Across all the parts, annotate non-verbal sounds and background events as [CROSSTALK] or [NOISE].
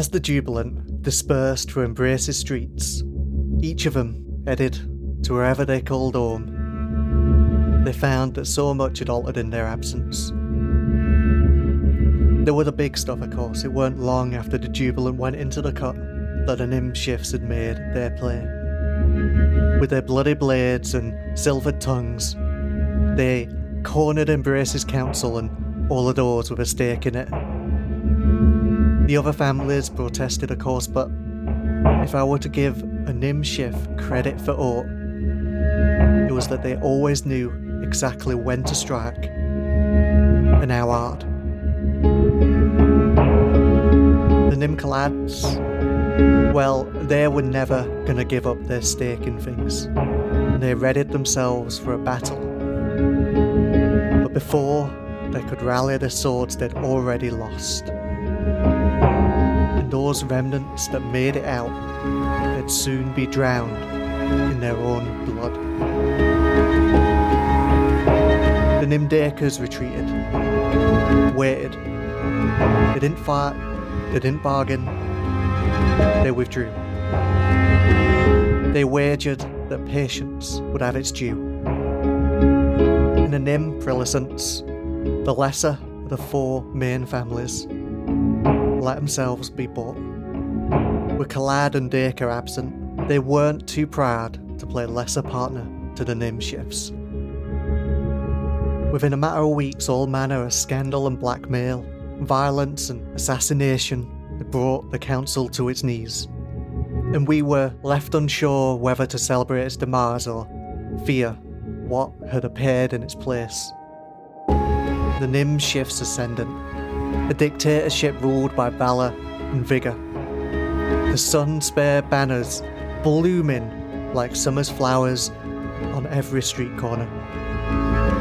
As the jubilant dispersed to Embrace's streets, each of them headed to wherever they called home. They found that so much had altered in their absence. There were the big stuff, of course. It weren't long after the jubilant went into the cut that the Nimshifs had made their play. With their bloody blades and silvered tongues, they cornered Embrace's council and all the doors with a stake in it. The other families protested, of course, but if I were to give a Nimshif credit for aught, it was that they always knew exactly when to strike and how hard. The Nimcalads, well, they were never gonna give up their stake in things. They readied themselves for a battle. But before they could rally the swords they'd already lost, those remnants that made it out, they'd soon be drowned in their own blood. The Nimdakers retreated, waited. They didn't fight, they didn't bargain, they withdrew. They wagered that patience would have its due. In the Nim, for the lesser of the four main families let themselves be bought. With Kalad and Dacre absent, they weren't too proud to play lesser partner to the Nimshifs. Within a matter of weeks, all manner of scandal and blackmail, violence and assassination had brought the council to its knees. And we were left unsure whether to celebrate its demise or fear what had appeared in its place. The Nimshifs ascendant, a dictatorship ruled by valor and vigor. The sun spare banners blooming like summer's flowers on every street corner.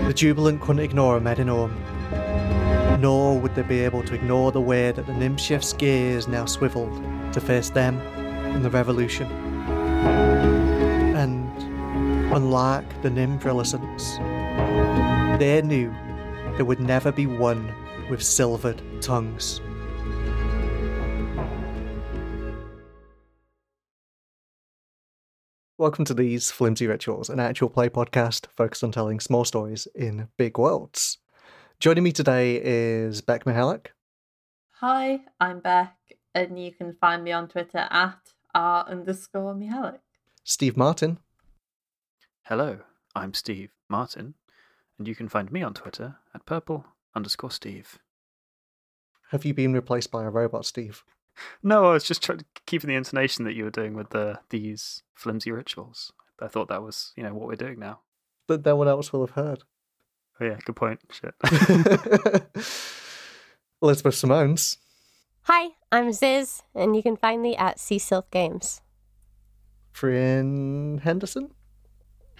The jubilant couldn't ignore a Medinome, nor would they be able to ignore the way that the Nimshif's gaze now swiveled to face them and the revolution. And unlike the Brillicents, they knew they would never be one with silvered tongues. Welcome to these Flimsy Rituals, an actual play podcast focused on telling small stories in big worlds. Joining me today is Beck Mihalik, Hi, I'm Beck, and you can find me on Twitter at r underscore Mihalik. Steve Martin, Hello, I'm Steve Martin, and you can find me on Twitter at purple underscore Steve. have you been replaced by a robot, Steve? No, I was just trying to keeping the intonation that you were doing with the these flimsy rituals. I thought that was, you know, what we're doing now. That no one else will have heard. Oh yeah, good point. Shit. [LAUGHS] Elizabeth Simones, Hi, I'm Ziz, and you can find me at Sea Sylph Games. Thrin Henderson,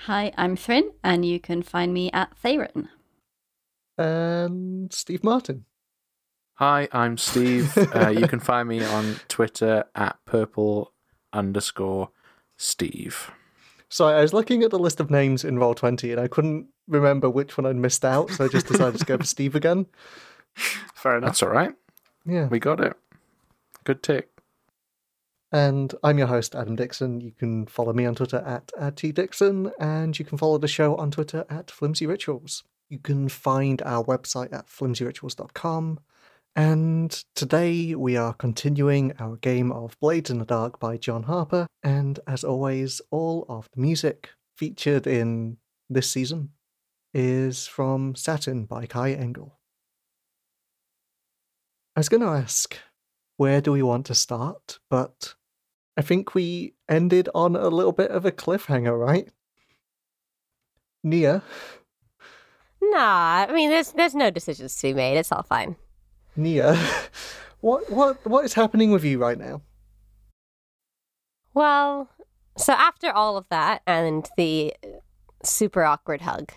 Hi, I'm Thrin, and you can find me at Theron. And Steve Martin. Hi, I'm Steve. uh, you can [LAUGHS] find me on Twitter at purple underscore Steve. So I was looking at the list of names in Roll20 and I couldn't remember which one I'd missed out, so I just decided to go for Steve again. [LAUGHS] Fair enough. That's all right. Yeah. We got it. Good tick. And I'm your host, Adam Dixon. You can follow me on Twitter at, at tdixon, and you can follow the show on Twitter at Flimsy Rituals. You can find our website at flimsyrituals.com. And today we are continuing our game of Blades in the Dark by John Harper. And as always, all of the music featured in this season is from Saturn by Kai Engel. I was going to ask, where do we want to start? But I think we ended on a little bit of a cliffhanger, right? Nia, Nah, I mean, there's there's no decisions to be made. It's all fine. Nia, [LAUGHS] what what what is happening with you right now? Well, so after all of that and the super awkward hug,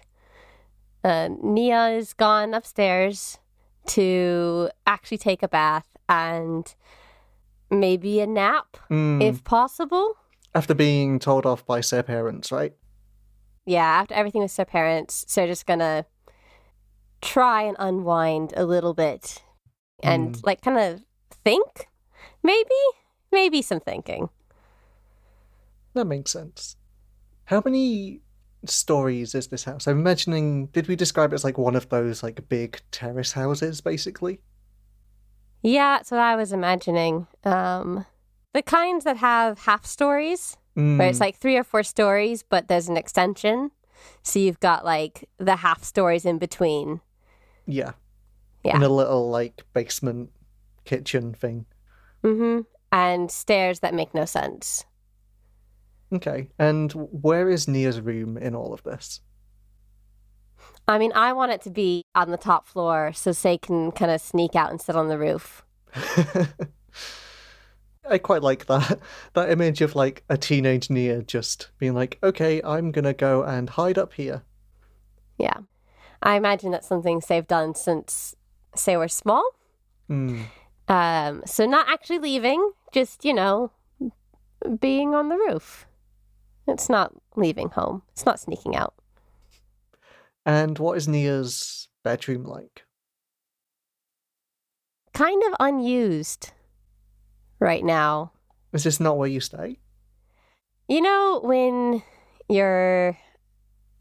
uh, Nia is gone upstairs to actually take a bath and maybe a nap, Mm, if possible. after being told off by their parents, right? Yeah, after everything with their parents, so just gonna try and unwind a little bit and Mm. like kind of think maybe, maybe some thinking. That makes sense. How many stories is this house? I'm imagining. Did we describe it as like one of those like big terrace houses, basically? Yeah, that's what I was imagining. Um, the kinds that have half stories, where it's Mm, like three or four stories, but there's an extension. So you've got like the half stories in between. Yeah, Yeah. in a little like basement kitchen thing. hmm And stairs that make no sense. Okay, and where is Nia's room in all of this? I mean, I want it to be on the top floor so Say can kind of sneak out and sit on the roof. [LAUGHS] I quite like that [LAUGHS] that image of like a teenage Nia just being like, "Okay, I'm gonna go and hide up here." Yeah. I imagine that's something they've done since Say were small. Mm. Um, so not actually leaving, just, you know, being on the roof. It's not leaving home. It's not sneaking out. And what is Nia's bedroom like? Kind of unused right now. Is this not where you stay? You know when you're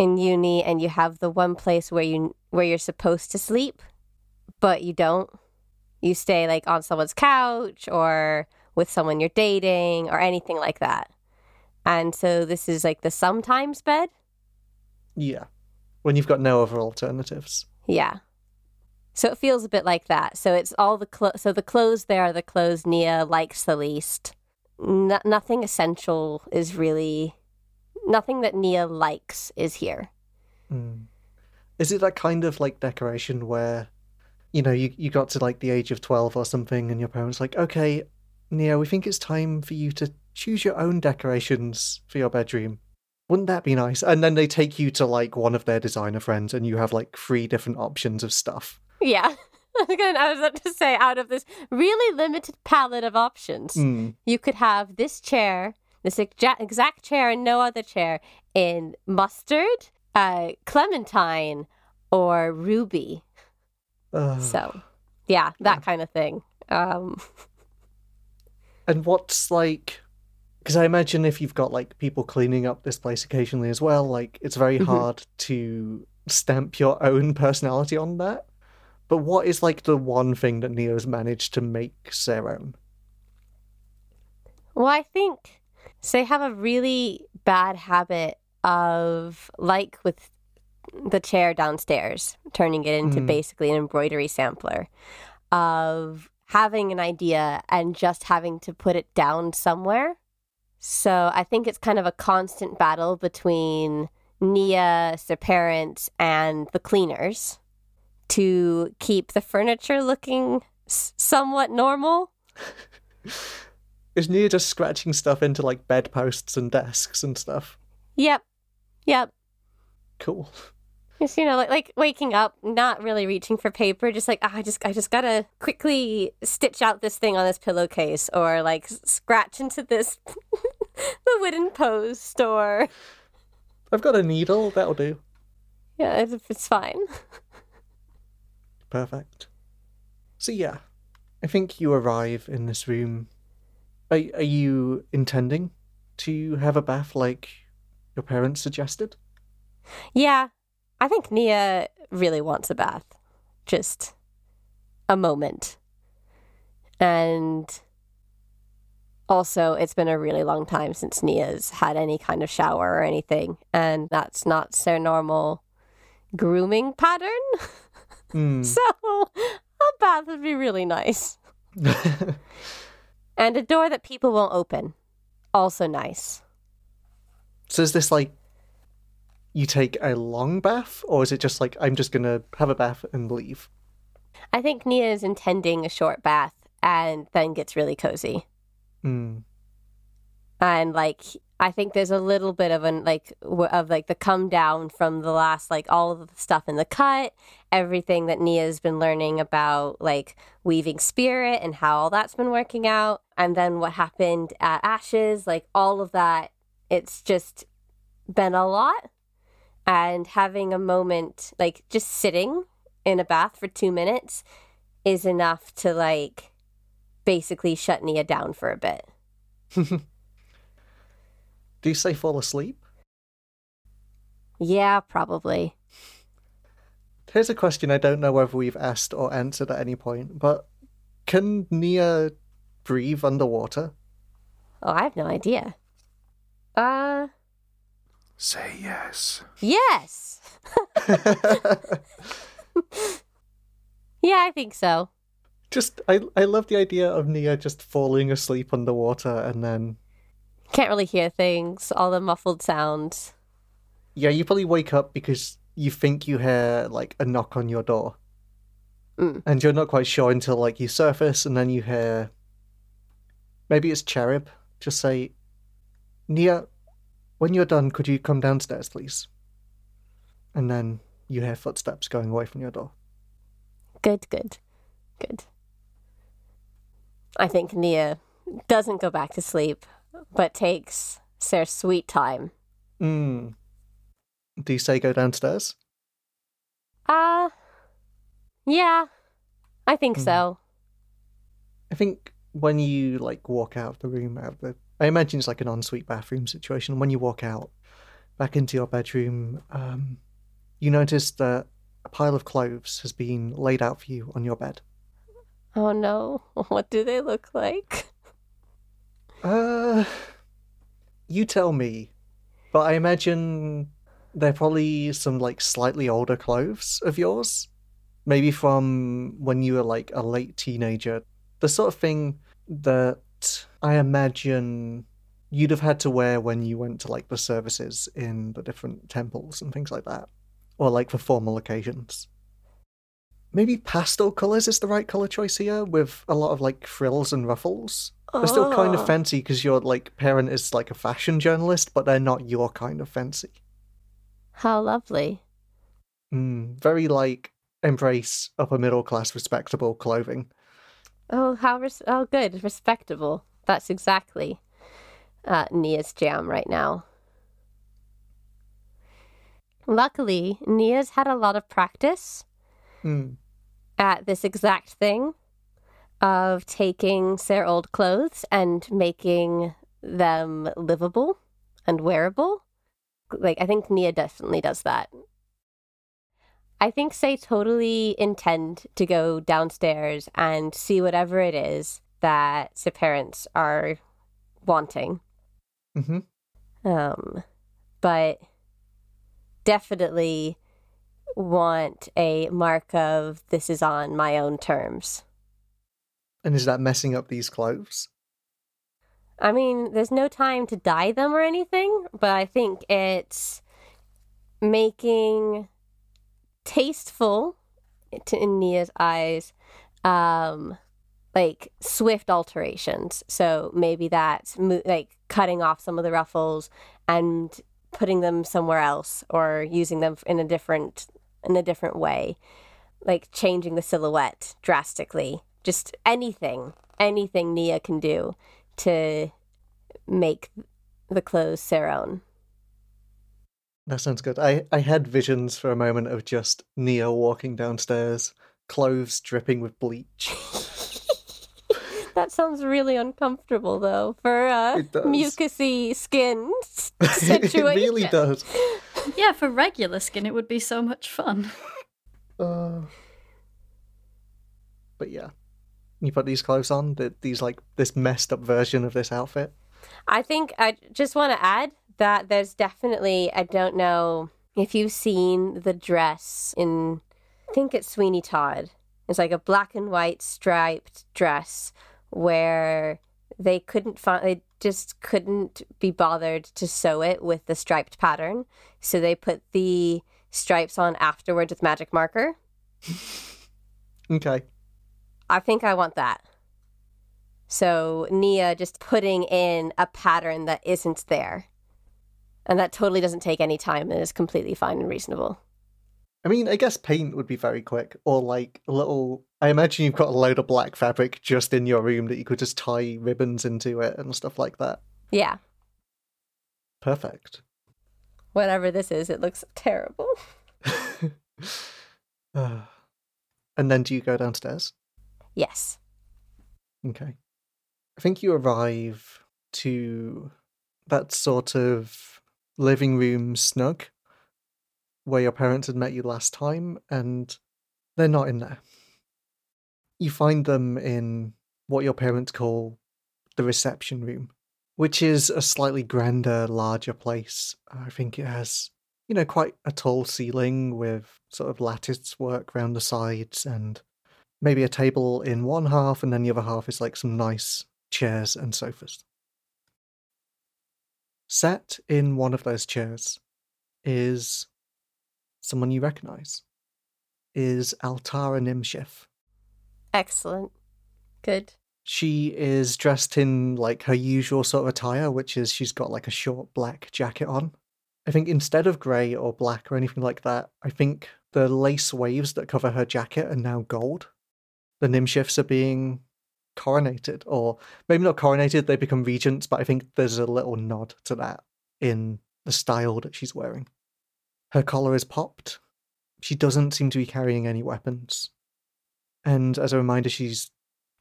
in uni and you have the one place where you where you're supposed to sleep, but you don't. You stay like on someone's couch or with someone you're dating or anything like that. And so this is like the sometimes bed. Yeah, when you've got no other alternatives. Yeah. So it feels a bit like that. So it's all the clo- so the clothes there are the clothes Nia likes the least. No- nothing essential is really nothing that Nia likes is here. Mm. Is it that kind of like decoration where, you know, you, you got to like the age of 12 or something and your parents like, okay, Nia, we think it's time for you to choose your own decorations for your bedroom. Wouldn't that be nice? And then they take you to like one of their designer friends and you have like three different options of stuff. Yeah. [LAUGHS] Again, I was about to say out of this really limited palette of options, Mm. you could have this chair, this exact chair and no other chair in mustard, uh, clementine, or ruby. Ugh. So, yeah, that kind of thing. Um, [LAUGHS] And what's like, because I imagine if you've got like people cleaning up this place occasionally as well, like it's very Mhm. hard to stamp your own personality on that. But what is like the one thing that Neo's managed to make their own? Well, I think so they have a really bad habit of, like with the chair downstairs, turning it into Mm. basically an embroidery sampler, of having an idea and just having to put it down somewhere. So I think it's kind of a constant battle between Nia, their parents, and the cleaners to keep the furniture looking s- somewhat normal. [LAUGHS] Is Neo just scratching stuff into like bedposts and desks and stuff? Yep. Yep. Cool. Just you know, like like waking up, not really reaching for paper, just like ah, I just I just gotta quickly stitch out this thing on this pillowcase, or like scratch into this [LAUGHS] the wooden post, or I've got a needle, that'll do. yeah, it's, it's fine. Perfect. So yeah, I think you arrive in this room. Are, are you intending to have a bath like your parents suggested? Yeah, I think Nia really wants a bath, just a moment, and also it's been a really long time since Nia's had any kind of shower or anything, and that's not their normal grooming pattern. Hmm. [LAUGHS] So a bath would be really nice. [LAUGHS] And a door that people won't open. Also nice. so is this like you take a long bath, or is it just like I'm just gonna have a bath and leave? I think Nia is intending a short bath and then gets really cozy. Hmm. And like I think there's a little bit of an like of like the come down from the last like all of the stuff in the cut, everything that Nia's been learning about like weaving spirit and how all that's been working out, and then what happened at Ashes, like all of that. It's just been a lot, and having a moment like just sitting in a bath for two minutes is enough to like basically shut Nia down for a bit. [LAUGHS] Do you say fall asleep? Yeah, probably. Here's a question I don't know whether we've asked or answered at any point, but can Nia breathe underwater? Oh, I have no idea. Uh, Say yes. yes. [LAUGHS] Yeah, I think so. just I I love the idea of Nia just falling asleep underwater and then Can't really hear things, all the muffled sounds. yeah, you probably wake up because you think you hear like a knock on your door. Mm. And you're not quite sure until like you surface and then you hear maybe it's Cherub. Just say Nia, when you're done, could you come downstairs, please? And then you hear footsteps going away from your door. Good, good, good. I think Nia doesn't go back to sleep, but takes their sweet time. Mm. Do you say go downstairs? Uh, yeah, I think Hmm. so. I think when you like walk out of the room, out of the, I imagine it's like an ensuite bathroom situation. When you walk out back into your bedroom, um, you notice that a pile of clothes has been laid out for you on your bed. Oh no, [LAUGHS] what do they look like? Uh, you tell me, but I imagine they're probably some like slightly older clothes of yours, maybe from when you were like a late teenager. The sort of thing that I imagine you'd have had to wear when you went to like the services in the different temples and things like that, or like for formal occasions. Maybe pastel colors is the right color choice here, with a lot of like frills and ruffles. They're still kind of Oh. fancy because your like parent is like a fashion journalist, but they're not your kind of fancy. How lovely. Mm, very like embrace upper middle class respectable clothing. Oh, how res- oh good, respectable. That's exactly uh, Nia's jam right now. Luckily, Nia's had a lot of practice Mm. at this exact thing of taking their old clothes and making them livable and wearable. Like, I think Nia definitely does that. I think they totally intend to go downstairs and see whatever it is that the parents are wanting. hmm Um, but definitely want a mark of this is on my own terms. And is that messing up these clothes? I mean, there's no time to dye them or anything, but I think it's making tasteful to, in Nia's eyes, um, like swift alterations. So maybe that's mo- like cutting off some of the ruffles and putting them somewhere else, or using them in a different in a different way, like changing the silhouette drastically. Just anything, anything Nia can do to make the clothes their own. That sounds good. I, I had visions for a moment of just Nia walking downstairs, clothes dripping with bleach. [LAUGHS] That sounds really uncomfortable, though, for a It does. mucusy skin [LAUGHS] s- it really does. Yeah, for regular skin, it would be so much fun. Uh, but yeah, you put these clothes on. th- These like this messed up version of this outfit. I think I just want to add that there's definitely, I don't know if you've seen the dress in, I think it's Sweeney Todd. It's like a black and white striped dress where they couldn't find, they just couldn't be bothered to sew it with the striped pattern. So they put the stripes on afterwards with magic marker. [LAUGHS] Okay. I think I want that. So Nia just putting in a pattern that isn't there. And that totally doesn't take any time and is completely fine and reasonable. I mean, I guess paint would be very quick, or like a little. I imagine you've got a load of black fabric just in your room that you could just tie ribbons into it and stuff like that. Yeah. Perfect. Whatever this is, it looks terrible. [LAUGHS] [SIGHS] And then do you go downstairs? Yes. Okay. I think you arrive to that sort of living room snug where your parents had met you last time, and they're not in there. You find them in what your parents call the reception room, which is a slightly grander, larger place. I think it has, you know, quite a tall ceiling with sort of lattice work around the sides and maybe a table in one half, and then the other half is like some nice chairs and sofas. Sat in one of those chairs is someone you recognize. Is Altara Nimshif. Excellent. Good. She is dressed in like her usual sort of attire, which is she's got like a short black jacket on. I think instead of grey or black or anything like that, I think the lace waves that cover her jacket are now gold. The Nimshifs are being coronated, or maybe not coronated, they become regents, but I think there's a little nod to that in the style that she's wearing. Her collar is popped. She doesn't seem to be carrying any weapons. And as a reminder, she's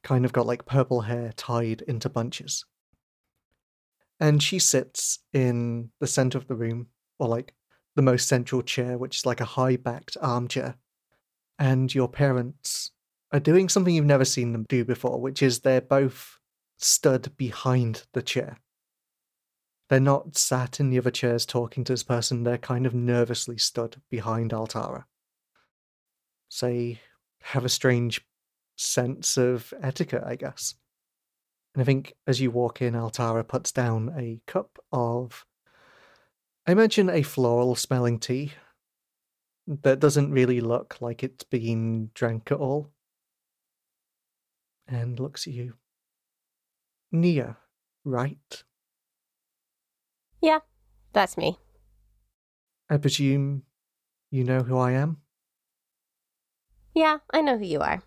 kind of got like purple hair tied into bunches. And she sits in the center of the room, or like the most central chair, which is like a high backed armchair. And your parents are doing something you've never seen them do before, which is they're both stood behind the chair. They're not sat in the other chairs talking to this person, they're kind of nervously stood behind Altara. Say, have a strange sense of etiquette, I guess. And I think as you walk in, Altara puts down a cup of, I imagine, a floral smelling tea that doesn't really look like it's been drank at all. And looks at you. Nia, right? Yeah, that's me. I presume you know who I am? Yeah, I know who you are.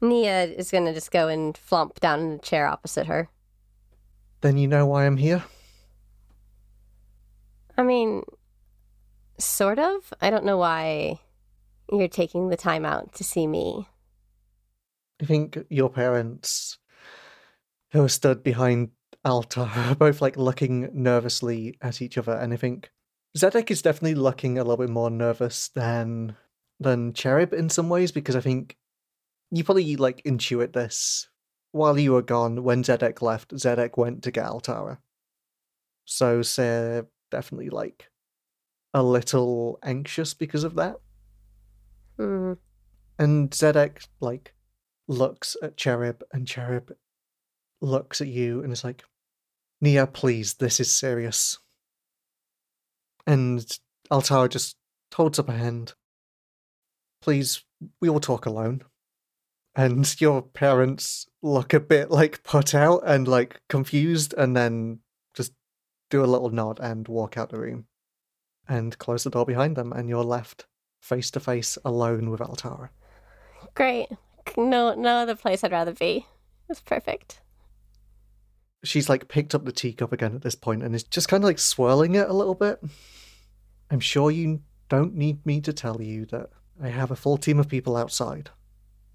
Nia is going to just go and flump down in the chair opposite her. Then you know why I'm here? I mean, sort of. I don't know why you're taking the time out to see me. I think your parents, who are stood behind Altar, [LAUGHS] are both like looking nervously at each other, and I think Zedek is definitely looking a little bit more nervous than than Cherub in some ways because I think you probably like intuit this while you were gone. When Zedek left, Zedek went to get Altara, so they're definitely like a little anxious because of that. Hmm. And Zedek like looks at Cherub, and Cherub looks at you and is like, Nia, please, this is serious. And Altara just holds up a hand. Please, we will talk alone. And your parents look a bit like put out and like confused, and then just do a little nod and walk out the room and close the door behind them, and you're left face to face alone with Altara. Great. No, no other place I'd rather be. It's perfect. she's like picked up the teacup again at this point and is just kind of like swirling it a little bit. I'm sure you don't need me to tell you that I have a full team of people outside.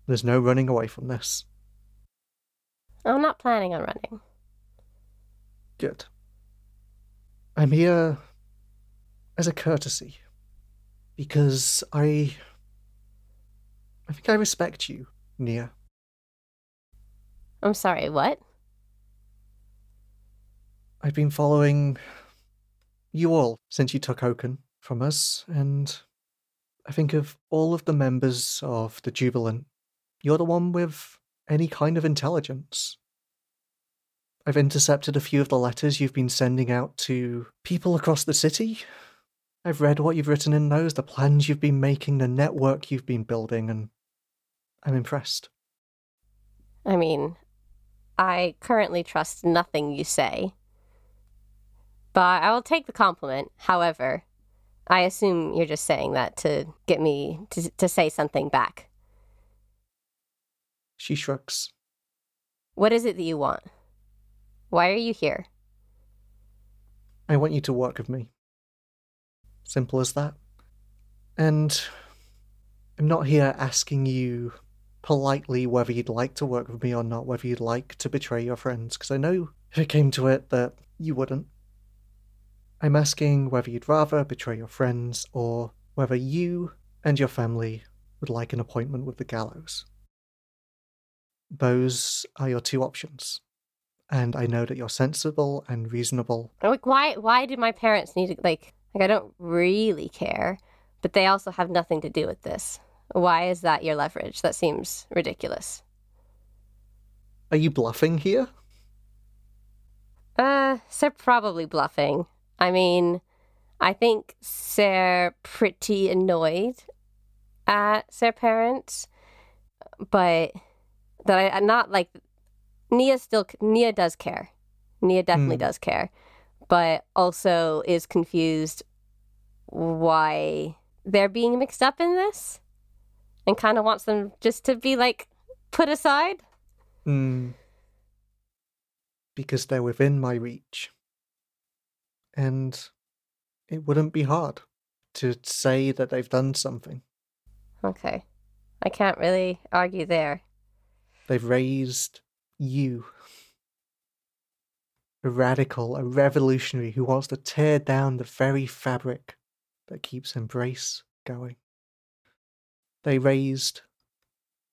There's no running away from this. I'm not planning on running. Good. I'm here as a courtesy because I. I think I respect you, Nia. I'm sorry, what? I've been following you all since you took Oaken from us, and I think of all of the members of the Jubilant, you're the one with any kind of intelligence. I've intercepted a few of the letters you've been sending out to people across the city. I've read what you've written in those, the plans you've been making, the network you've been building, and I'm impressed. I mean, I currently trust nothing you say. But I will take the compliment. However, I assume you're just saying that to get me to, to say something back. She shrugs. What is it that you want? Why are you here? I want you to work with me. Simple as that. And I'm not here asking you politely whether you'd like to work with me or not, whether you'd like to betray your friends, because I know if it came to it that you wouldn't. I'm asking whether you'd rather betray your friends or whether you and your family would like an appointment with the gallows. Those are your two options. And I know that you're sensible and reasonable. Like, why? Why do my parents need to like? Like, I don't really care, but they also have nothing to do with this. Why is that your leverage? That seems ridiculous. Are you bluffing here? Uh, they're probably bluffing. I mean, I think they're pretty annoyed at their parents, but that I not like Nia still Nia does care. Nia definitely Hmm. does care, but also is confused why they're being mixed up in this, and kind of wants them just to be like put aside. Hmm. Because they're within my reach. And it wouldn't be hard to say that they've done something. Okay, I can't really argue there. They've raised you. A radical, a revolutionary who wants to tear down the very fabric that keeps Embrace going. They raised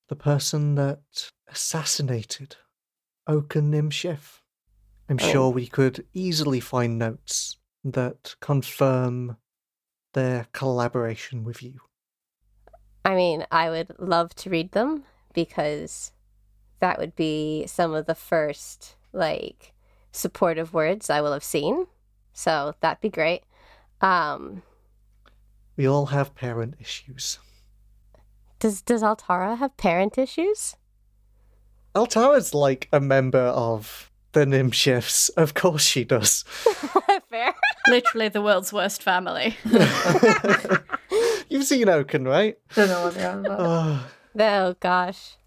the person that assassinated Oaken Nimshif. I'm Oh. sure we could easily find notes that confirm their collaboration with you. I mean, I would love to read them because that would be some of the first like supportive words I will have seen. So that'd be great. Um, We all have parent issues. Does does Altara have parent issues? Altara's like a member of the Nimshifs. Of course she does. [LAUGHS] Fair. Literally the world's worst family. [LAUGHS] [LAUGHS] You've seen Oaken, right? Don't know what they're on about. Oh. [SIGHS] Oh gosh.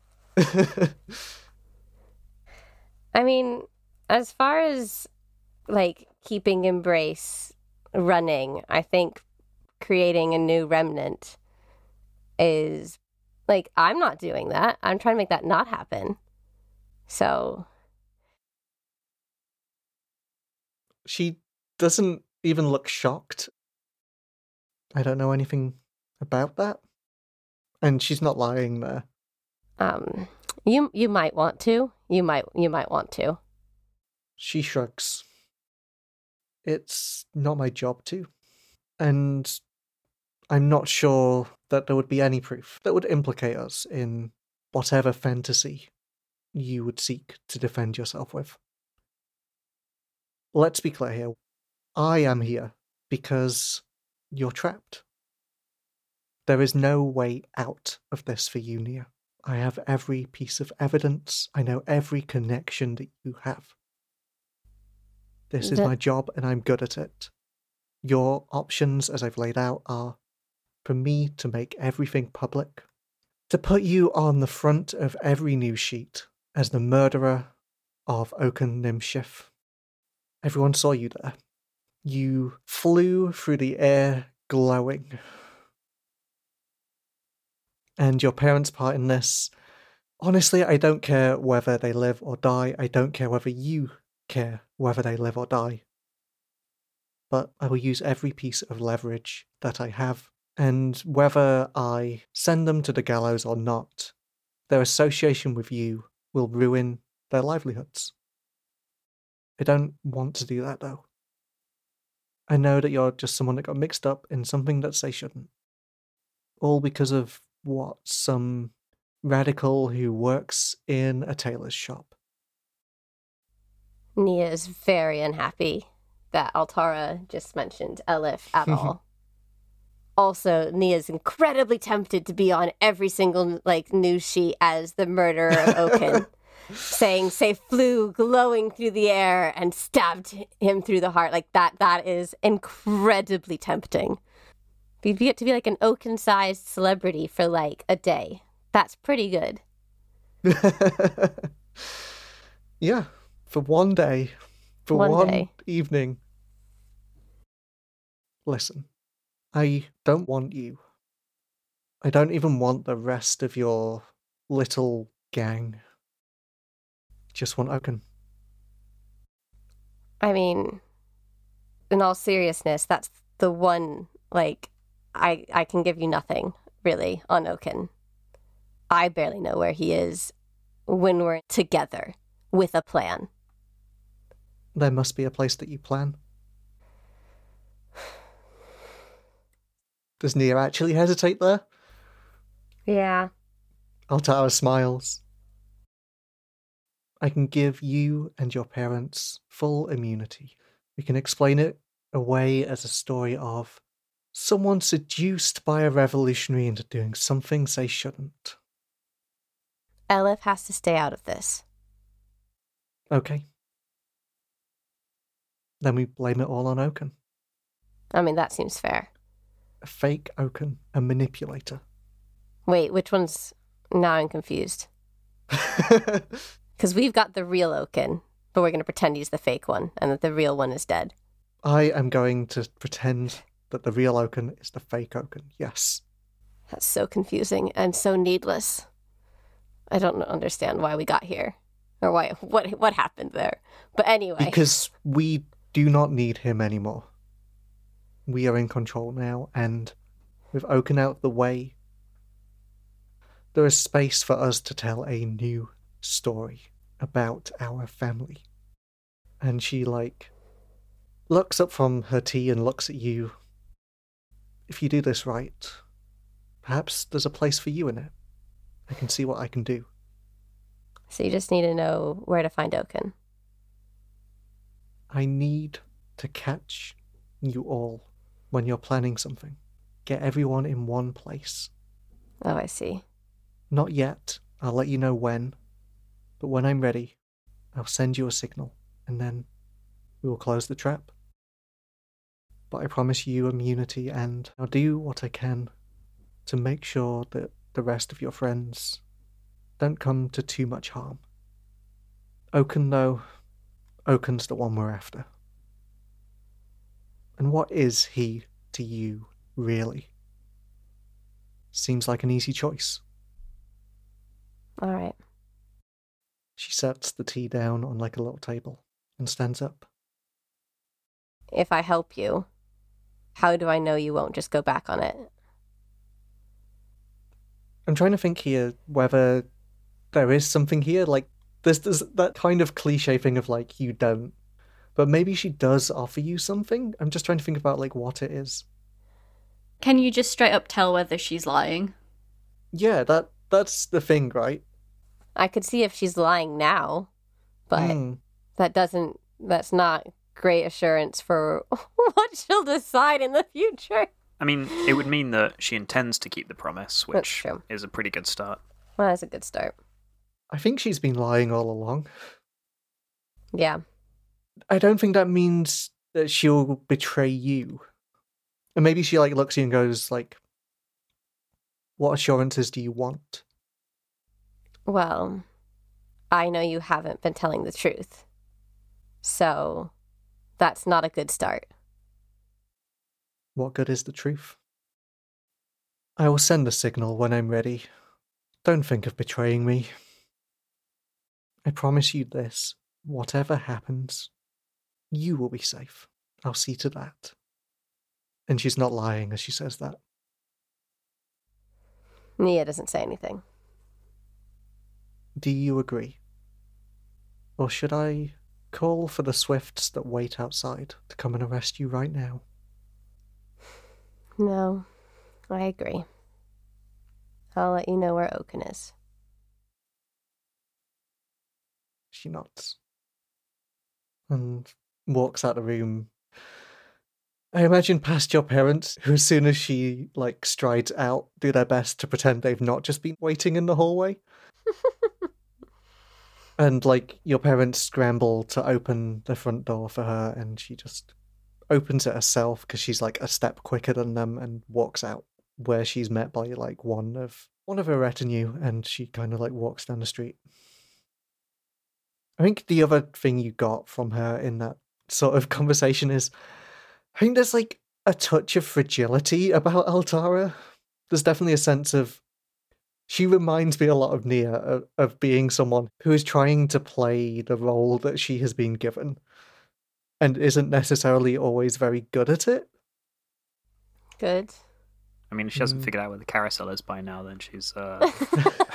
I mean, as far as like keeping Embrace running, I think creating a new remnant is like I'm not doing that. I'm trying to make that not happen. So, she doesn't even look shocked. I don't know anything about that. And she's not lying there. um you you might want to. You might you might want to. She shrugs. It's not my job to. And I'm not sure that there would be any proof that would implicate us in whatever fantasy you would seek to defend yourself with. Let's be clear here. I am here because you're trapped. There is no way out of this for you, Nia. I have every piece of evidence. I know every connection that you have. This is my job and I'm good at it. Your options, as I've laid out, are for me to make everything public, to put you on the front of every news sheet as the murderer of Oaken Nimshif. Everyone saw you there. You flew through the air glowing. And your parents' part in this, honestly, I don't care whether they live or die. I don't care whether you care whether they live or die. But I will use every piece of leverage that I have, and whether I send them to the gallows or not, their association with you will ruin their livelihoods. I don't want to do that though. I know that you're just someone that got mixed up in something that they shouldn't. All because of what some radical who works in a tailor's shop. Nia is very unhappy that Altara just mentioned Elif at [LAUGHS] all. Also, Nia's incredibly tempted to be on every single like news sheet as the murderer of Oaken, [LAUGHS] saying "Say flew glowing through the air and stabbed him through the heart." Like that. That is incredibly tempting. You get to be like an Oaken-sized celebrity for like a day. That's pretty good. [LAUGHS] yeah, for one day, for One one, day. evening. Listen, I don't want you. I don't even want the rest of your little gang just want Oaken. I mean, in all seriousness, that's the one like I I can give you nothing really on Oaken. I barely know where he is when we're together with a plan. There must be a place that you plan. Does Nia actually hesitate there? Yeah. Altara smiles. I can give you and your parents full immunity. We can explain it away as a story of someone seduced by a revolutionary into doing some things they shouldn't. Elif has to stay out of this. Okay. Then we blame it all on Oaken. I mean, that seems fair. A fake Oaken, a manipulator. Wait, which one's. Now I'm confused. [LAUGHS] Because we've got the real Oaken, but we're going to pretend he's the fake one and that the real one is dead. I am going to pretend that the real Oaken is the fake Oaken. Yes. That's so confusing and so needless. I don't understand why we got here or why what what happened there. But anyway, Because we do not need him anymore. We are in control now, and with Oaken out the way, there is space for us to tell a new story about our family. And she, like, looks up from her tea and looks at you. If you do this right, perhaps there's a place for you in it. I can see what I can do. so you just need to know where to find Oaken. I need to catch you all when you're planning something. Get everyone in one place. Oh, I see. Not yet. I'll let you know when. But when I'm ready, I'll send you a signal, and then we will close the trap. But I promise you immunity, and I'll do what I can to make sure that the rest of your friends don't come to too much harm. Oaken, though, Oaken's the one we're after. And what is he to you, really? Seems like an easy choice. All right. She sets the tea down on like a little table and stands up. If I help you, how do I know you won't just go back on it? I'm trying to think here whether there is something here. Like, there's, there's that kind of cliche thing of like, you don't. But maybe she does offer you something. I'm just trying to think about like what it is. Can you just straight up tell whether she's lying? Yeah, that that's the thing, right? I could see if she's lying now, but Hmm. that doesn't that's not great assurance for [LAUGHS] what she'll decide in the future. I mean, it would mean that she intends to keep the promise, which is a pretty good start. Well, that's a good start. I think she's been lying all along. Yeah. I don't think that means that she'll betray you. And maybe she like looks at you and goes like, "What assurances do you want?" Well, I know you haven't been telling the truth. So that's not a good start. What good is the truth? I will send the signal when I'm ready. Don't think of betraying me. I promise you this whatever happens, you will be safe. I'll see to that. And she's not lying as she says that. Nia doesn't say anything. Do you agree? Or should I call for the swifts that wait outside to come and arrest you right now? [SIGHS] No, I agree. I'll let you know where Oaken is. She nods and walks out the room. I imagine past your parents, who as soon as she like strides out, do their best to pretend they've not just been waiting in the hallway. [LAUGHS] and like your parents scramble to open the front door for her, and she just opens it herself because she's like a step quicker than them and walks out where she's met by like one of one of her retinue, and she kind of like walks down the street. I think the other thing you got from her in that sort of conversation is I think there's like a touch of fragility about Altara. There's definitely a sense of She reminds me a lot of Nia of, of being someone who is trying to play the role that she has been given and isn't necessarily always very good at it. Good. I mean, if she hasn't Mm. figured out where the carousel is by now, then she's. Uh... [LAUGHS]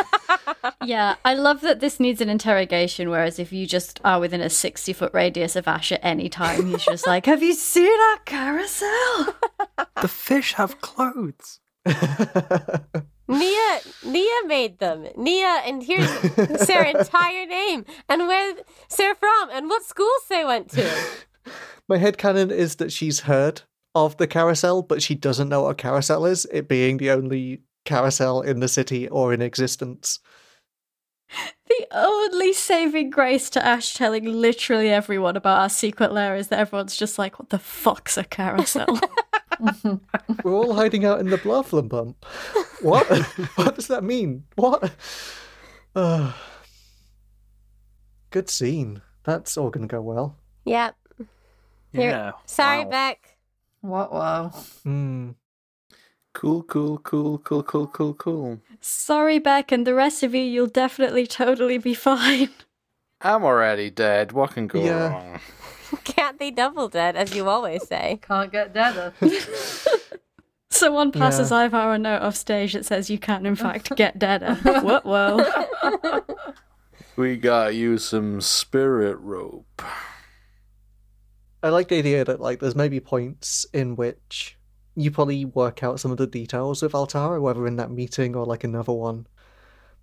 Yeah, I love that this needs an interrogation, whereas if you just are within a 60 foot radius of Ash at any time, he's just like, Have you seen our carousel? [LAUGHS] the fish have clothes. [LAUGHS] Nia, Nia made them. Nia, and here's their entire name and where they're from and what schools they went to. [LAUGHS] My head headcanon is that she's heard of the carousel, but she doesn't know what a carousel is, it being the only carousel in the city or in existence. The only saving grace to Ash telling literally everyone about our secret lair is that everyone's just like, What the fuck's a carousel? [LAUGHS] We're all hiding out in the Blufflin bump. What? [LAUGHS] what does that mean? What? Uh, good scene. That's all going to go well. Yep. Here- Yeah. Sorry, wow. Beck. What? Wow. Hmm. Cool, cool, cool, cool, cool, cool, cool. Sorry, Beck, and the rest of you, you'll definitely totally be [LAUGHS] fine. I'm already dead. What can go Yeah. wrong? [LAUGHS] Can't be double dead, as you always say? Can't get deader. [LAUGHS] Someone passes Yeah. Ivar a note off stage that says you can, in fact, get deader. whoa, whoa. We got you some spirit rope. I like the idea that like there's maybe points in which you probably work out some of the details with Altara, whether in that meeting or like another one.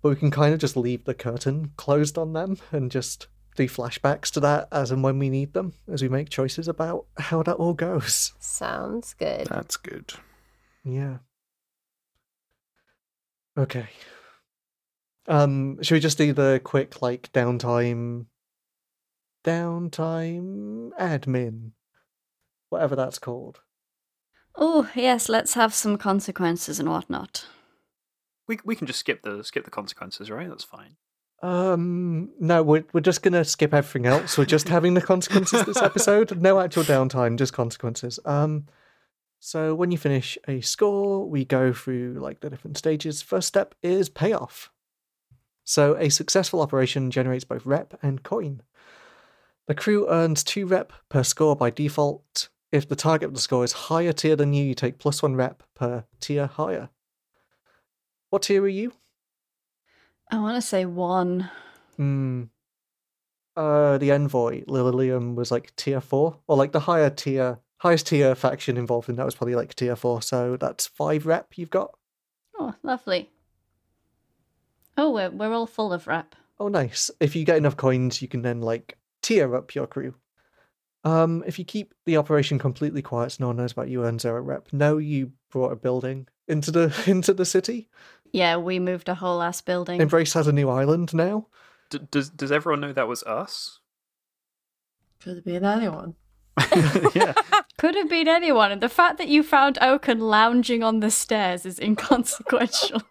But we can kind of just leave the curtain closed on them and just do flashbacks to that as and when we need them, as we make choices about how that all goes. Sounds good. That's good. Yeah. Okay. Um, should we just do the quick like downtime downtime admin? Whatever that's called. Oh, yes, let's have some consequences and whatnot. We we can just skip the skip the consequences, right? That's fine. Um, no, we're we're just gonna skip everything else. We're just having the consequences this episode. [LAUGHS] No actual downtime, just consequences. Um, so when you finish a score, we go through like the different stages. First step is payoff. So a successful operation generates both rep and coin. The crew earns two rep per score by default. If the target of the score is higher tier than you, you take plus one rep per tier higher. What tier are you? I want to say one. Hmm. Uh, the envoy Lilium was like tier four, or like the higher tier, highest tier faction involved in that was probably like tier four. So that's five rep you've got. Oh, lovely. Oh, we're, we're all full of rep. Oh, nice. If you get enough coins, you can then like tier up your crew. Um, if you keep the operation completely quiet, so no one knows about you, earn zero rep. No, you brought a building into the [LAUGHS] into the city. Yeah, we moved a whole ass building. Embrace has a new island now. D- does does everyone know that was us? Could have been anyone. [LAUGHS] [LAUGHS] yeah. Could have been anyone, and the fact that you found Oaken lounging on the stairs is inconsequential.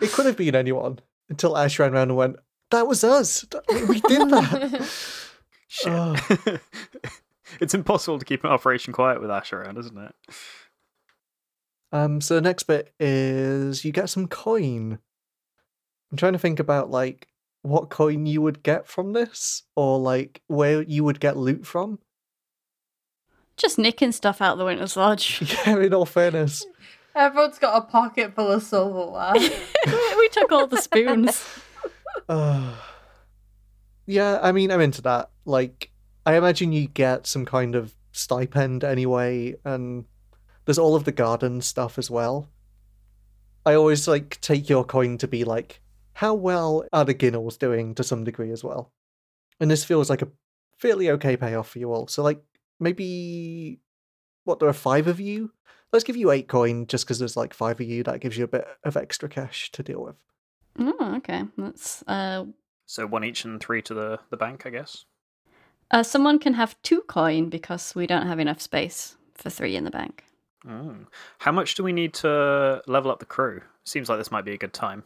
It could have been anyone until Ash ran around and went, "That was us. We did that." Shit. Oh. [LAUGHS] it's impossible to keep an operation quiet with Ash around, isn't it? Um, so the next bit is you get some coin. I'm trying to think about like what coin you would get from this, or like where you would get loot from. Just nicking stuff out the Winter's Lodge. [LAUGHS] Yeah, in all fairness. [LAUGHS] Everyone's got a pocket full of silverware. we took all the spoons. Uh, [SIGHS] yeah, I mean, I'm into that. Like, I imagine you get some kind of stipend anyway, and there's all of the garden stuff as well. I always like take your coin to be like, how well are the Ginnels doing to some degree as well? And this feels like a fairly okay payoff for you all. So, like, maybe what there are five of you. Let's give you eight coin just because there's like five of you. That gives you a bit of extra cash to deal with. Oh, okay. That's uh, So one each and three to the, the bank, I guess. Uh, someone can have two coin because we don't have enough space for three in the bank. Oh. How much do we need to level up the crew? Seems like this might be a good time.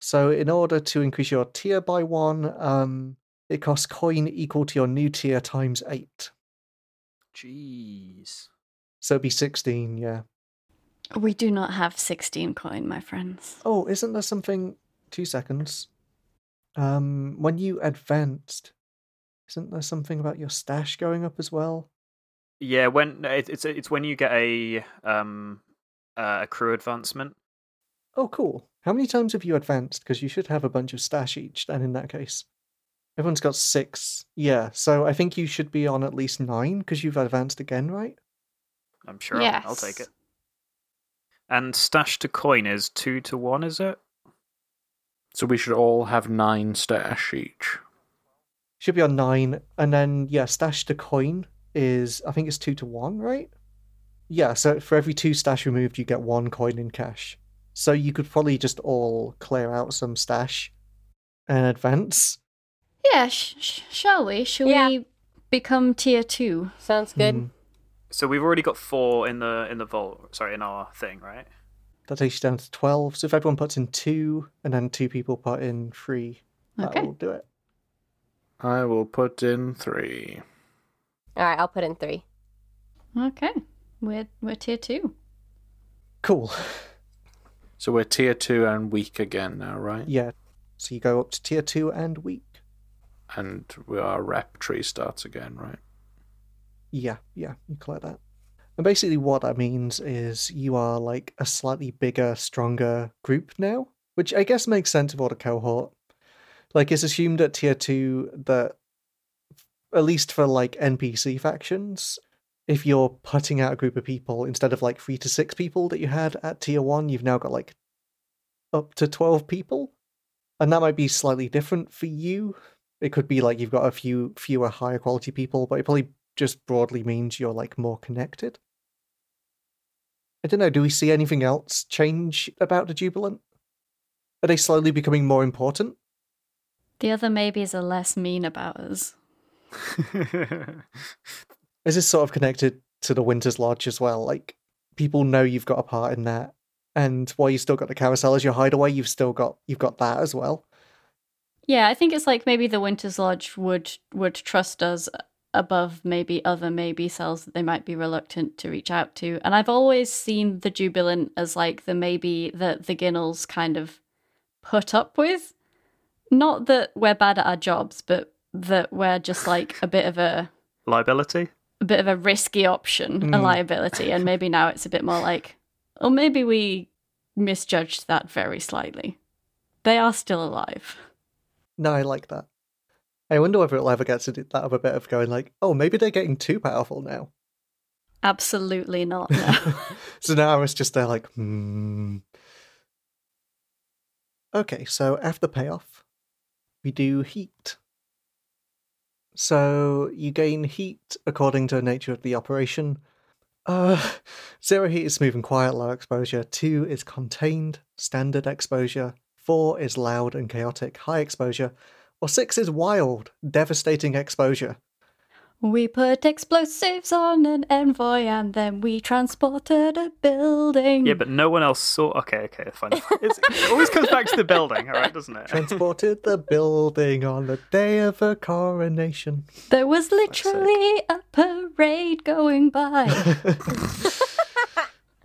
So, in order to increase your tier by one, um, it costs coin equal to your new tier times eight. Jeez. So it'd be 16, yeah. We do not have 16 coin, my friends. Oh, isn't there something? Two seconds. Um, when you advanced, isn't there something about your stash going up as well? Yeah, when it, it's it's when you get a um uh, a crew advancement. Oh, cool. How many times have you advanced? Because you should have a bunch of stash each. Then, in that case, everyone's got six. Yeah, so I think you should be on at least nine because you've advanced again, right? I'm sure I'll, I'll take it. And stash to coin is two to one, is it? So we should all have nine stash each. Should be on nine, and then yeah, stash to coin is I think it's two to one, right? Yeah, so for every two stash removed, you get one coin in cash. So you could probably just all clear out some stash and advance. Yeah, sh- sh- shall we? Shall Yeah. we become tier two? Sounds good. Mm, So we've already got four in the in the vault. Sorry, in our thing, right? that takes you down to twelve. So if everyone puts in two, and then two people put in three, that Okay. will do it. I will put in three. All right, I'll put in three. Okay. We're we're tier two. Cool. So we're tier two and weak again now, right? Yeah. So you go up to tier two and weak. And we, our rep tree starts again, right? Yeah, yeah, you collect that. And basically, what that means is you are like a slightly bigger, stronger group now, which I guess makes sense for the cohort. Like, it's assumed at tier two that, at least for like NPC factions, if you're putting out a group of people instead of like three to six people that you had at tier one, you've now got like up to 12 people. And that might be slightly different for you. It could be like you've got a few fewer higher quality people, but it probably just broadly means you're like more connected. I don't know, do we see anything else change about the Jubilant? Are they slowly becoming more important? The other maybes are less mean about us. [LAUGHS] Is this sort of connected to the Winter's Lodge as well? Like, people know you've got a part in that, and while you've still got the carousel as your hideaway, you've still got you've got that as well. Yeah, I think it's like maybe the Winter's Lodge would would trust us above maybe other maybe cells that they might be reluctant to reach out to. And I've always seen the Jubilant as like the maybe that the Ginnels kind of put up with. Not that we're bad at our jobs, but that we're just like a bit of a Liability. a bit of a risky option, a Mm. liability, and maybe now it's a bit more like, or maybe we misjudged that very slightly. They are still alive. No, I like that. I wonder whether it'll ever get to do that other bit of going like, oh, maybe they're getting too powerful now. Absolutely not. No. [LAUGHS] so now it's just there like, hmm. Okay, so after payoff, do heat. So you gain heat according to the nature of the operation. Uh, zero heat is smooth and quiet, low exposure. Two is contained, standard exposure. Four is loud and chaotic, high exposure. Or six is wild, devastating exposure. We put explosives on an envoy and then we transported a building. Yeah, but no one else saw. Okay, okay, fine. It's, it always comes back to the building, all right, doesn't it? Transported the building on the day of her coronation. there was literally a parade going by.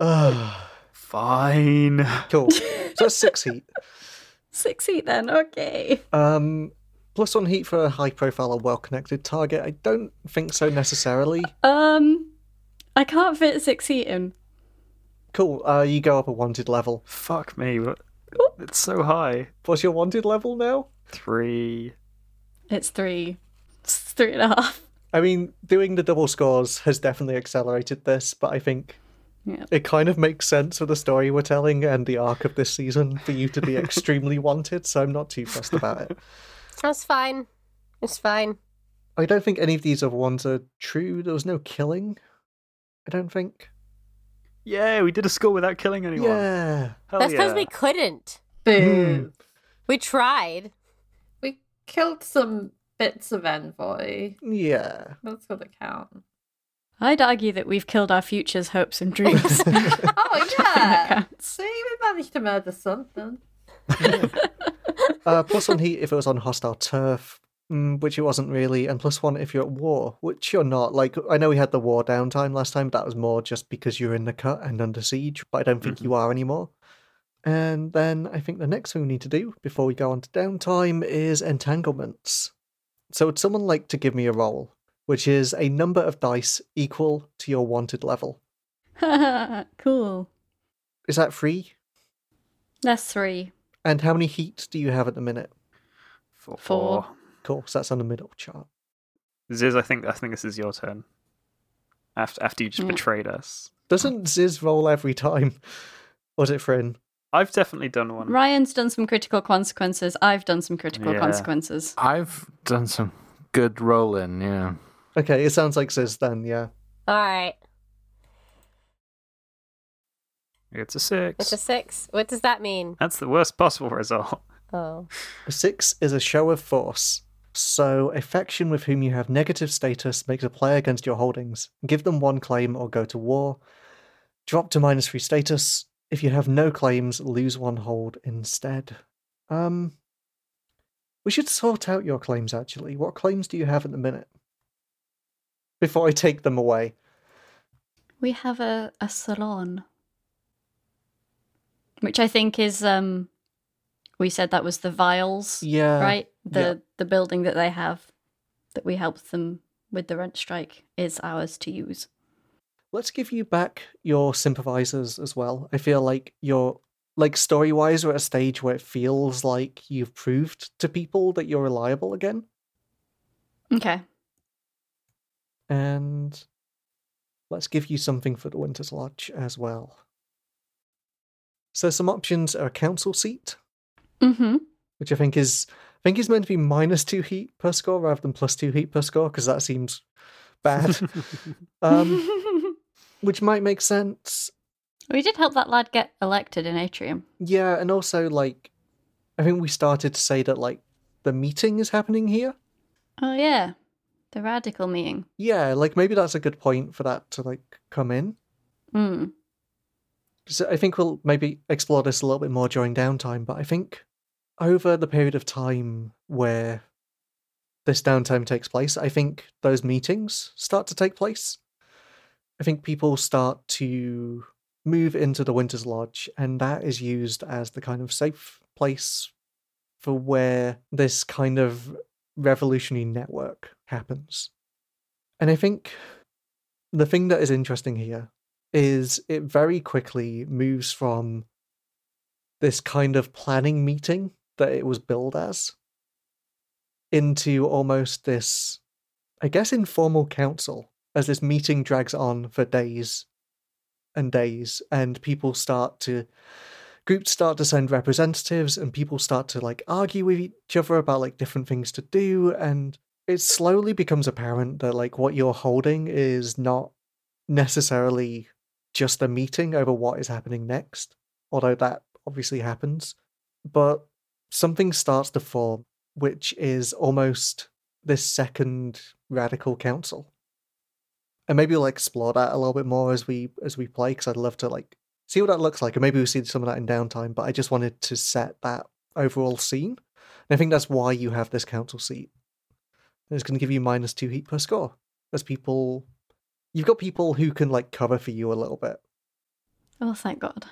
[LAUGHS] [SIGHS] Fine. cool. So that's six heat. Six heat then, okay. Um, plus one heat for a high profile or well connected target. I don't think so necessarily. Um, I can't fit six heat in. Cool. Uh, you go up a wanted level. Fuck me. but It's so high. What's your wanted level now? Three. It's three. It's three and a half. I mean, doing the double scores has definitely accelerated this, but I think Yeah. it kind of makes sense for the story we're telling and the arc of this season for you to be [LAUGHS] extremely wanted, so I'm not too fussed about it. That's fine. It's fine. I don't think any of these other ones are true. There was no killing. I don't think. Yeah, we did a score without killing anyone. Yeah. Hell That's because yeah. we couldn't. Boo. Hmm. We tried. We killed some bits of Envoy. Yeah. That's gonna count. I'd argue that we've killed our future's hopes and dreams. [LAUGHS] Oh [LAUGHS] That yeah. counts. See, we managed to murder something. [LAUGHS] Uh, plus one heat if it was on hostile turf. mm, which it wasn't really, and plus one if you're at war, which you're not. Like, I know we had the war downtime last time, but that was more just because you're in the cut and under siege, but I don't think Mhm. you are anymore. And then I think the next thing we need to do before we go on to downtime is entanglements. So would someone like to give me a roll, which is a number of dice equal to your wanted level? [LAUGHS] cool. Is that free? That's three. And how many heats do you have at the minute? Four. Four. Cool, so that's on the middle chart. Ziz, I think I think this is your turn. After after you just Mm. betrayed us. Doesn't Ziz roll every time? Was it Thrin? I've definitely done one. Ryan's done some critical consequences. I've done some critical Yeah. consequences. I've done some good rolling, yeah. Okay, it sounds like Ziz then, yeah. All right. It's a six. It's a six. What does that mean? That's the worst possible result. [LAUGHS] Oh. A six is a show of force. So, a faction with whom you have negative status makes a play against your holdings. Give them one claim or go to war. Drop to minus three status. If you have no claims, lose one hold instead. Um, we should sort out your claims actually. What claims do you have at the minute? Before I take them away. We have a, a salon. Which I think is um we said that was the vials, Yeah. right? The yeah. the building that they have that we helped them with the rent strike is ours to use. Let's give you back your sympathizers as well. I feel like you're like story wise, we're at a stage where it feels like you've proved to people that you're reliable again. Okay. And let's give you something for the Winter's Lodge as well. So some options are a council seat, Mm-hmm. which I think is I think is meant to be minus two heat per score rather than plus two heat per score, because that seems bad. [LAUGHS] um, [LAUGHS] which might make sense. we did help that lad get elected in Atrium. Yeah, and also like I think we started to say that like the meeting is happening here. Oh yeah. The radical meeting. Yeah, like maybe that's a good point for that to like come in. Mm. 'Cause I think we'll maybe explore this a little bit more during downtime, but I think over the period of time where this downtime takes place, I think those meetings start to take place. I think people start to move into the Winter's Lodge, and that is used as the kind of safe place for where this kind of revolutionary network happens. And I think the thing that is interesting here is it very quickly moves from this kind of planning meeting that it was billed as into almost this, I guess, informal council as this meeting drags on for days and days, and people start to groups start to send representatives and people start to like argue with each other about like different things to do and it slowly becomes apparent that like what you're holding is not necessarily just a meeting over what is happening next, although that obviously happens. But something starts to form, which is almost this second radical council. And maybe we'll explore that a little bit more as we as we play, because I'd love to like see what that looks like, and maybe we'll see some of that in downtime. But I just wanted to set that overall scene. And I think that's why you have this council seat. And it's going to give you minus two heat per score, as people you've got people who can like cover for you a little bit. Oh, thank God.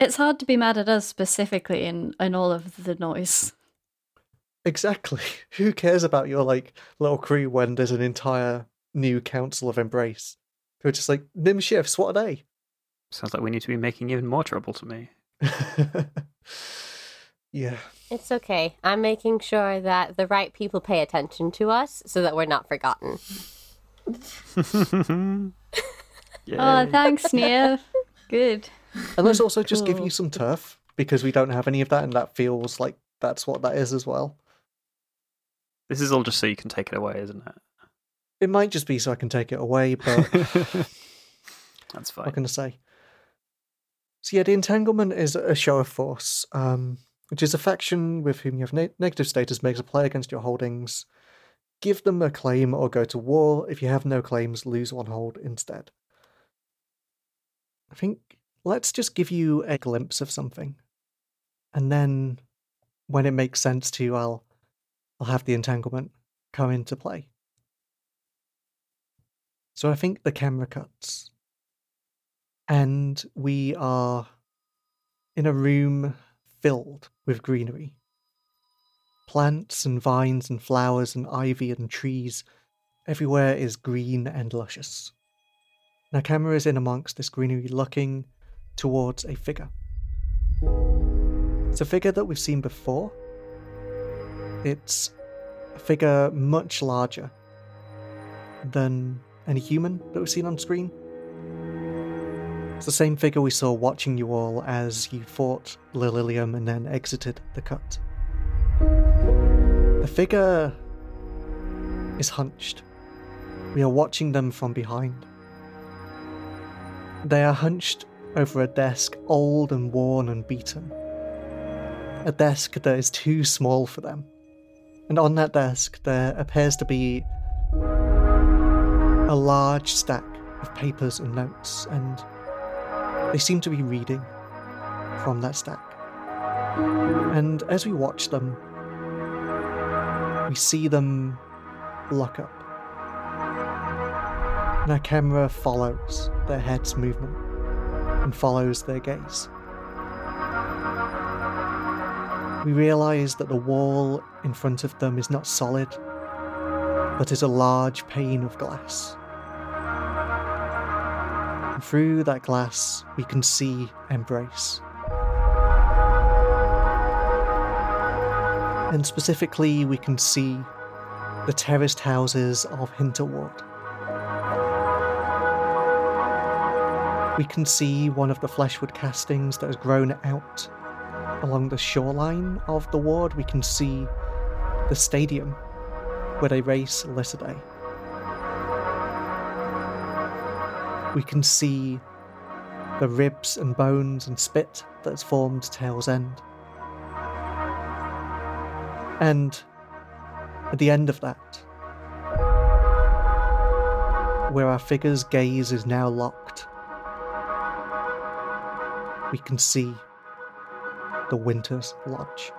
It's hard to be mad at us specifically in, in all of the noise. Exactly. [LAUGHS] Who cares about your like little crew when there's an entire new council of embrace? Who are just like Nimshifs. What are they? Sounds like we need to be making even more trouble to me. [LAUGHS] yeah. It's okay. I'm making sure that the right people pay attention to us so that we're not forgotten. [LAUGHS] Oh, thanks, Nia. Good. And let's also just give you some turf because we don't have any of that, and that feels like that's what that is as well. This is all just so you can take it away, isn't it? It might just be so I can take it away, but [LAUGHS] That's fine. what fine. can I say? So yeah, the entanglement is a show of force, um, which is a faction with whom you have ne- negative status makes a play against your holdings. Give them a claim or go to war. If you have no claims, lose one hold instead. I think let's just give you a glimpse of something, and then when it makes sense to you, I'll I'll have the entanglement. come into play. So I think the camera cuts, and we are in a room filled with greenery. Plants and vines and flowers and ivy and trees. Everywhere is green and luscious. Now, camera is in amongst this greenery looking towards a figure. It's a figure that we've seen before. It's a figure much larger than any human that we've seen on screen. It's the same figure we saw watching you all as you fought Lililium and then exited the cut. The figure is hunched. We are watching them from behind. They are hunched over a desk, old and worn and beaten. A desk that is too small for them. And on that desk, there appears to be a large stack of papers and notes, and they seem to be reading from that stack. And as we watch them, we see them look up. And our camera follows their head's movement and follows their gaze. We realise that the wall in front of them is not solid, but is a large pane of glass. And through that glass, we can see Embrace. And specifically, we can see the terraced houses of Hinterward. We can see one of the fleshwood castings that has grown out along the shoreline of the ward. We can see the stadium where they race Lissaday. We can see the ribs and bones and spit that has formed Tail's End. And at the end of that, where our figure's gaze is now locked, we can see the Winter's Lodge.